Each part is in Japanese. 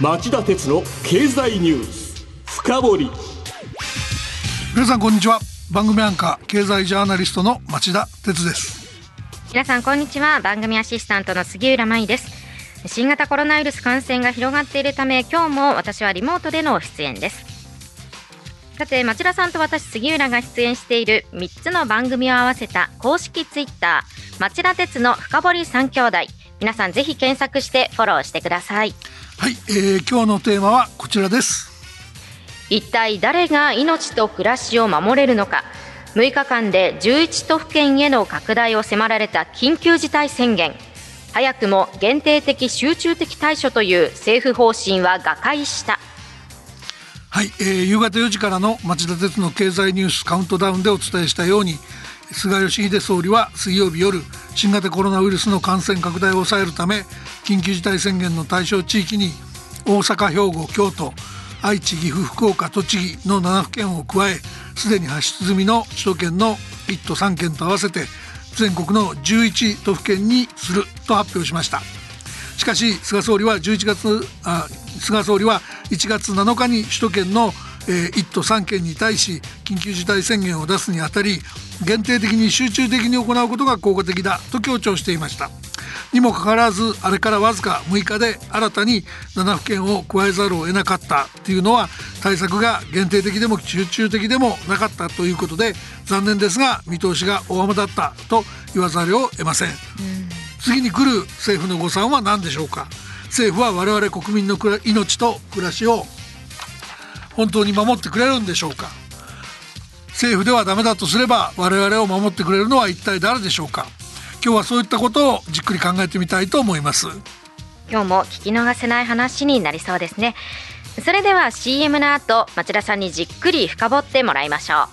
町田鉄の経済ニュース。深掘り。皆さんこんにちは。番組アンカー経済ジャーナリストの町田鉄です。皆さんこんにちは。番組アシスタントの杉浦舞です。新型コロナウイルス感染が広がっているため今日も私はリモートでの出演です。さて町田さんと私杉浦が出演している3つの番組を合わせた公式ツイッター町田鉄の深堀三兄弟。皆さんぜひ検索してフォローしてくださいはい、えー、今日のテーマはこちらです。一体誰が命と暮らしを守れるのか。6日間で11都府県への拡大を迫られた緊急事態宣言。早くも限定的集中的対処という政府方針は瓦解した。はい、えー、夕方4時からの町田鉄の経済ニュースカウントダウンでお伝えしたように菅義偉総理は水曜日夜新型コロナウイルスの感染拡大を抑えるため緊急事態宣言の対象地域に大阪兵庫京都愛知岐阜福岡栃木の7府県を加えすでに発出済みの首都圏の1都3県と合わせて全国の11都府県にすると発表しました。しかし菅総理は11月あ菅総理は1月7日に首都圏のえー、1都3県に対し緊急事態宣言を出すにあたり限定的に集中的に行うことが効果的だと強調していました。にもかかわらずあれからわずか6日で新たに7府県を加えざるを得なかったというのは対策が限定的でも集中的でもなかったということで残念ですが見通しが大雨だったと言わざるを得ません、ん、次に来る政府の誤算は何でしょうか政府は我々国民の命と暮らしを本当に守ってくれるんでしょうか？政府ではダメだとすれば我々を守ってくれるのは一体誰でしょうか？今日はそういったことをじっくり考えてみたいと思います。今日も聞き逃せない話になりそうですね。それでは CM の後町田さんにじっくり深掘ってもらいましょ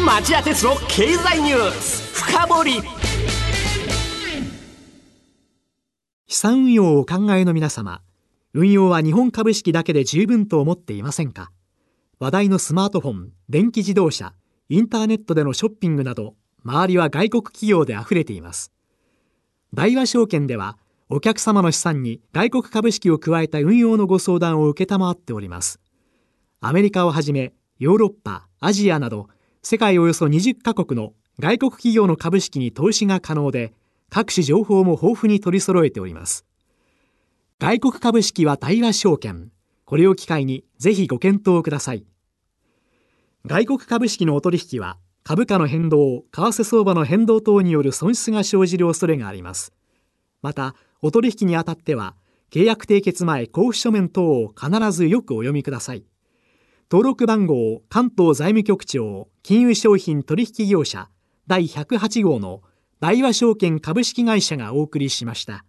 う。町田鉄の経済ニュース。深掘資産運用をお考えの皆様運用は日本株式だけで十分と思っていませんか？話題のスマートフォン、電気自動車、インターネットでのショッピングなど、周りは外国企業で溢れています。大和証券では、お客様の資産に外国株式を加えた運用のご相談を承っております。アメリカをはじめ、ヨーロッパ、アジアなど、世界およそ20カ国の外国企業の株式に投資が可能で、各種情報も豊富に取り揃えております。外国株式は対話証券。これを機会にぜひご検討ください。外国株式のお取引は株価の変動、為替相場の変動等による損失が生じる恐れがあります。また、お取引にあたっては、契約締結前交付書面等を必ずよくお読みください。登録番号関東財務局長金融商品取引業者第108号の大和証券株式会社がお送りしました。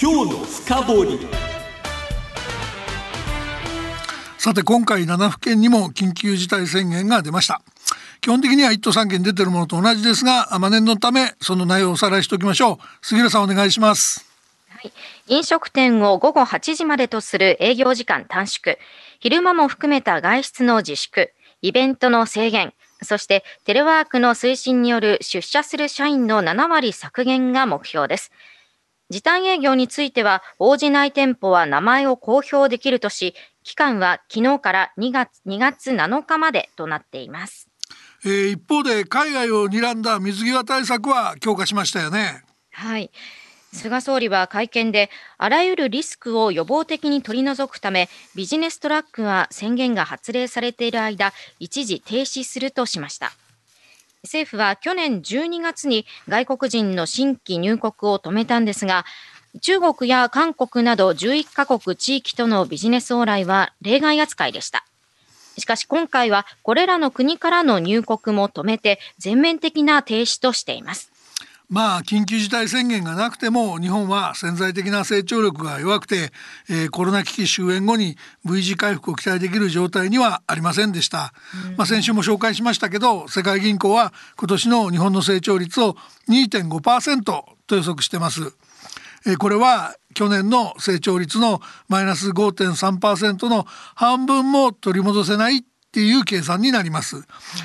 今日の深掘り。さて今回7府県にも緊急事態宣言が出ました。基本的には1都3県出てるものと同じですがま念のためその内容をおさらいしておきましょう。杉浦さんお願いします。はい、飲食店を午後8時までとする営業時間短縮。昼間も含めた外出の自粛。イベントの制限そしてテレワークの推進による出社する社員の7割削減が目標です時短営業については、応じない店舗は名前を公表できるとし、期間は昨日から2月 ,2 月7日までとなっています。えー、一方で海外を睨んだ水際対策は強化しましたよね。はい。菅総理は会見で、あらゆるリスクを予防的に取り除くため、ビジネストラックは宣言が発令されている間、一時停止するとしました。政府は去年12月に外国人の新規入国を止めたんですが、中国や韓国など11カ国地域とのビジネス往来は例外扱いでした。しかし今回はこれらの国からの入国も止めて全面的な停止としています。まあ緊急事態宣言がなくても日本は潜在的な成長力が弱くて、えー、コロナ危機終焉後に V 字回復を期待できる状態にはありませんでした、まあ、先週も紹介しましたけど世界銀行は今年の日本の成長率を2.5%と予測してます、えー、これは去年の成長率のマイナス5.3%の半分も取り戻せないっていう計算になります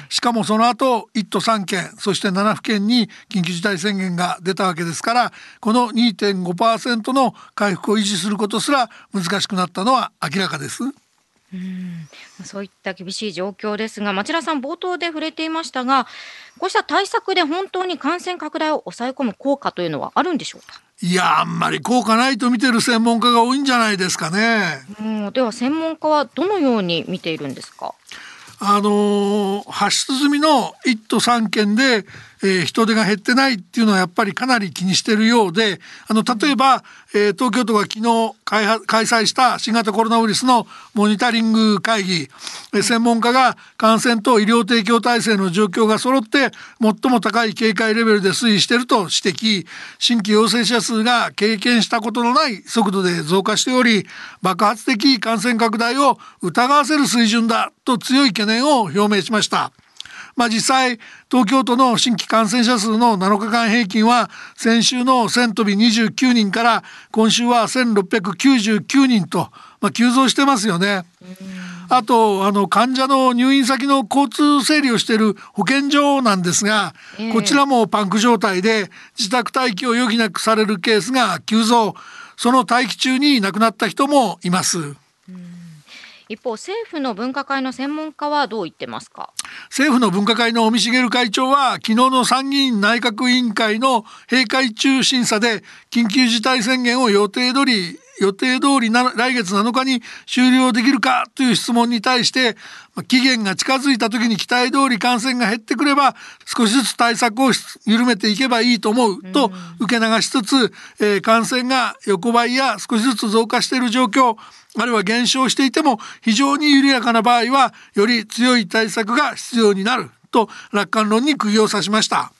しかもその後1都3県そして7府県に緊急事態宣言が出たわけですからこの2.5%の回復を維持することすら難しくなったのは明らかです。うん。そういった厳しい状況ですが町田さん冒頭で触れていましたがこうした対策で本当に感染拡大を抑え込む効果というのはあるんでしょうか？いやあんまり効果ないと見てる専門家が多いんじゃないですかね。うん、では専門家はどのように見ているんですか？あのー、発出済みの1都3県でえー、人手が減ってないっていうのはやっぱりかなり気にしてるようであの例えば、えー、東京都が昨日開開催した新型コロナウイルスのモニタリング会議、えー、専門家が感染と医療提供体制の状況が揃って最も高い警戒レベルで推移していると指摘新規陽性者数が経験したことのない速度で増加しており爆発的感染拡大を疑わせる水準だと強い懸念を表明しました。まあ、実際東京都の新規感染者数の7日間平均は先週の1000飛び29人から今週は1699人と、まあ、急増してますよね。あとあの患者の入院先の交通整理をしている保健所なんですが、こちらもパンク状態で自宅待機を余儀なくされるケースが急増その待機中に亡くなった人もいます。一方政府の分科会の専門家はどう言ってますか？政府の分科会の尾身茂会長は昨日の参議院内閣委員会の閉会中審査で緊急事態宣言を予定通り予定通りな来月7日に終了できるかという質問に対して期限が近づいた時に期待通り感染が減ってくれば少しずつ対策を緩めていけばいいと思うと受け流しつつ、えー、感染が横ばいや少しずつ増加している状況あるいは減少していても非常に緩やかな場合はより強い対策が必要になると楽観論に釘を刺しました。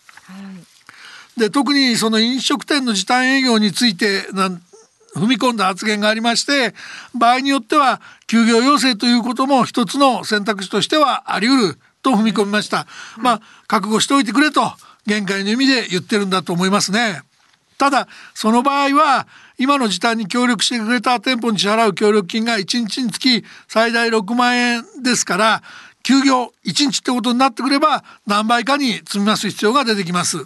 で特にその飲食店の時短営業についてなん踏み込んだ発言がありまして場合によっては休業要請ということも一つの選択肢としてはあり得ると踏み込みました。まあ覚悟しておいてくれと限界の意味で言ってるんだと思いますね。ただその場合は今の時短に協力してくれた店舗に支払う協力金が1日につき最大6万円ですから休業1日ってことになってくれば何倍かに積み増す必要が出てきます。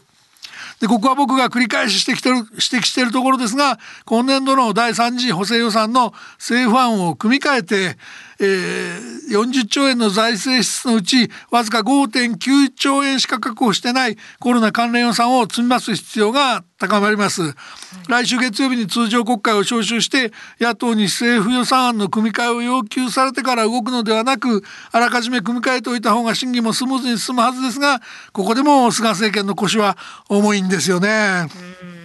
でここは僕が繰り返し指摘してる指摘しているところですが今年度の第3次補正予算の政府案を組み替えてえー、40兆円の財政支出のうちわずか5.9兆円しか確保してないコロナ関連予算を積み増す必要が高まります、来週月曜日に通常国会を召集して野党に政府予算案の組み替えを要求されてから動くのではなくあらかじめ組み替えておいた方が審議もスムーズに進むはずですがここでも菅政権の腰は重いんですよね。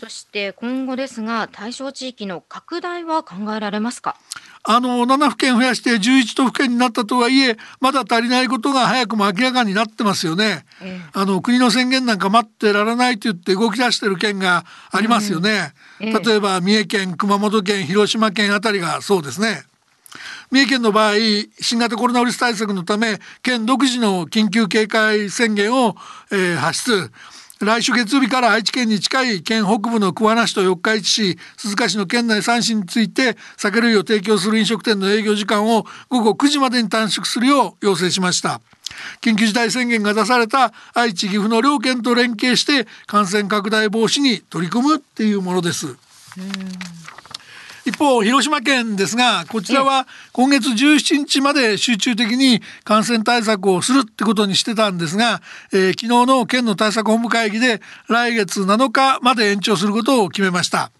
そして今後ですが対象地域の拡大は考えられますか？あの7府県増やして11都府県になったとはいえまだ足りないことが早くも明らかになってますよね。えあの国の宣言なんか待ってられないと言って動き出してる県がありますよね。え例えば三重県熊本県広島県あたりがそうですね。三重県の場合新型コロナウイルス対策のため県独自の緊急警戒宣言を、えー、発出。来週月曜日から愛知県に近い県北部の桑名市と四日市市鈴鹿市の県内3市について酒類を提供する飲食店の営業時間を午後9時までに短縮するよう要請しました。緊急事態宣言が出された愛知岐阜の両県と連携して感染拡大防止に取り組むっていうものです。一方広島県ですがこちらは今月17日まで集中的に感染対策をするってことにしてたんですが、えー、昨日の県の対策本部会議で来月7日まで延長することを決めました。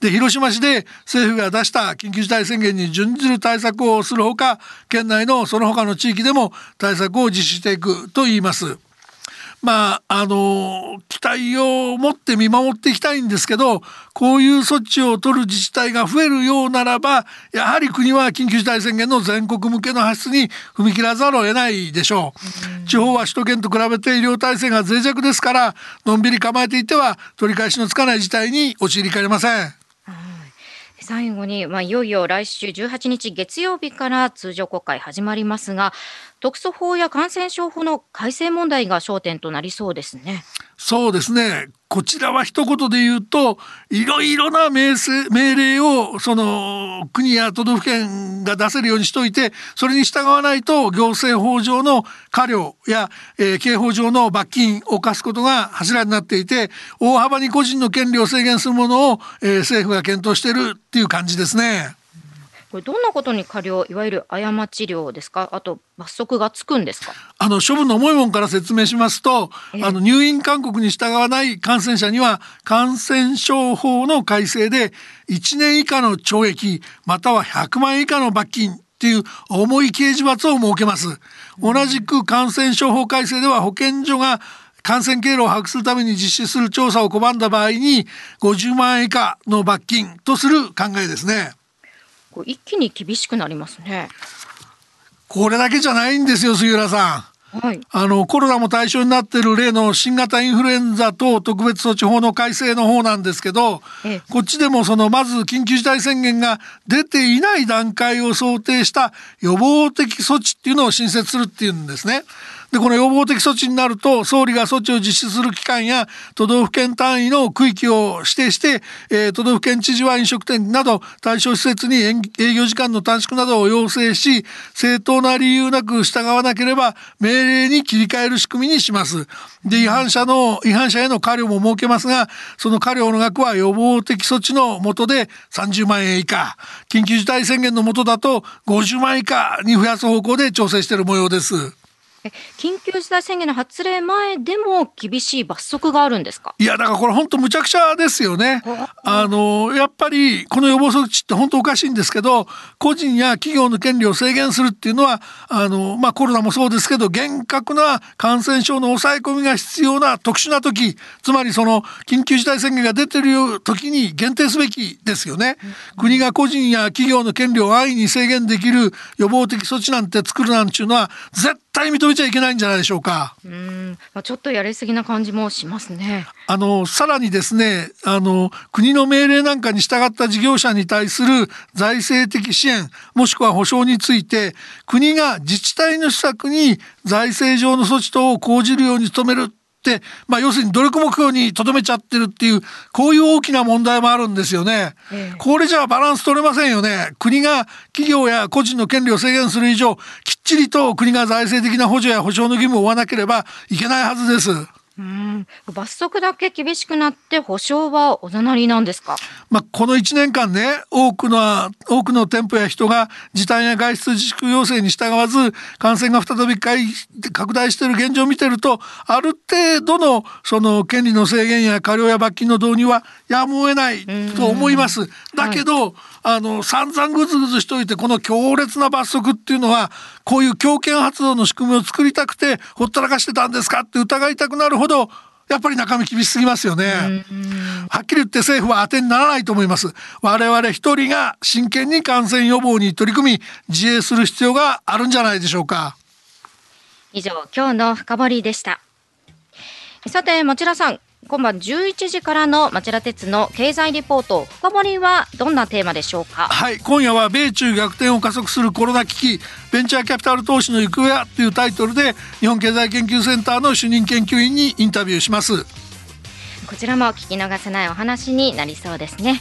で広島市で政府が出した緊急事態宣言に準じる対策をするほか県内のその他の地域でも対策を実施していくと言います。まああの期待を持って見守っていきたいんですけどこういう措置を取る自治体が増えるようならばやはり国は緊急事態宣言の全国向けの発出に踏み切らざるを得ないでしょう。地方は首都圏と比べて医療体制が脆弱ですからのんびり構えていては取り返しのつかない事態に陥りかねません。最後に、まあ、いよいよ来週18日月曜日から通常国会始まりますが特措法や感染症法の改正問題が焦点となりそうですね。そうですね。こちらは一言で言うと、いろいろな命令を、その、国や都道府県が出せるようにしといて、それに従わないと、行政法上の過料や、えー、刑法上の罰金を課すことが柱になっていて、大幅に個人の権利を制限するものを、えー、政府が検討しているっていう感じですね。これどんなことに過料いわゆる過ち料ですか？あと罰則がつくんですか？あの処分の重いもんから説明しますと、あの入院勧告に従わない感染者には感染症法の改正で1年以下の懲役または100万円以下の罰金っていう重い刑事罰を設けます。同じく感染症法改正では保健所が感染経路を把握するために実施する調査を拒んだ場合に50万円以下の罰金とする考えですね。一気に厳しくなりますね。これだけじゃないんですよ杉浦さん。はい、あのコロナも対象になっている例の新型インフルエンザ等特別措置法の改正の方なんですけど、ええ、こっちでもそのまず緊急事態宣言が出ていない段階を想定した予防的措置っていうのを新設するっていうんですね。で、この予防的措置になると、総理が措置を実施する機関や都道府県単位の区域を指定して、えー、都道府県知事は飲食店など対象施設に営業時間の短縮などを要請し、正当な理由なく従わなければ命令に切り替える仕組みにします。で、違反者の、違反者への過料も設けますが、その過料の額は予防的措置の下で30万円以下、緊急事態宣言の下だと50万円以下に増やす方向で調整している模様です。緊急事態宣言の発令前でも厳しい罰則があるんですか？いやだからこれ本当むちゃくちゃですよね。あのやっぱりこの予防措置って本当おかしいんですけど個人や企業の権利を制限するっていうのはあの、まあ、コロナもそうですけど厳格な感染症の抑え込みが必要な特殊な時つまりその緊急事態宣言が出てる時に限定すべきですよね。国が個人や企業の権利を安易に制限できる予防的措置なんて作るなんていうのは絶対認めちゃいけないんじゃないでしょうか。うん、まあ、ちょっとやりすぎな感じもしますね。あの、さらにですね、あの、国の命令なんかに従った事業者に対する財政的支援、もしくは保障について、国が自治体の施策に財政上の措置等を講じるように努める、まあ、要するに努力目標にとどめちゃってるっていうこういう大きな問題もあるんですよね。ええ、これじゃバランス取れませんよね。国が企業や個人の権利を制限する以上きっちりと国が財政的な補助や保障の義務を負わなければいけないはずです。うん。罰則だけ厳しくなって保証はおざなりなんですか、まあ、この1年間ね多くの多くの店舗や人が時短や外出自粛要請に従わず感染が再び拡大している現状を見てるとある程度のその権利の制限や過料や罰金の導入はやむを得ないと思います。だけど、はいあの散々ぐずぐずしといてこの強烈な罰則っていうのはこういう強権発動の仕組みを作りたくてほったらかしてたんですかって疑いたくなるほどやっぱり中身厳しすぎますよね。はっきり言って政府は当てにならないと思います。我々一人が真剣に感染予防に取り組み自衛する必要があるんじゃないでしょうか。以上今日の深掘りでした。さて町田さん今晩11時からの町田鉄の経済リポート。深掘りはどんなテーマでしょうか？はい今夜は米中逆転を加速するコロナ危機。ベンチャーキャピタル投資の行方は？というタイトルで日本経済研究センターの主任研究員にインタビューします。こちらも聞き逃せないお話になりそうですね。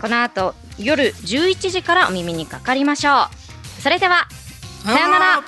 この後夜11時からお耳にかかりましょう。それではさようなら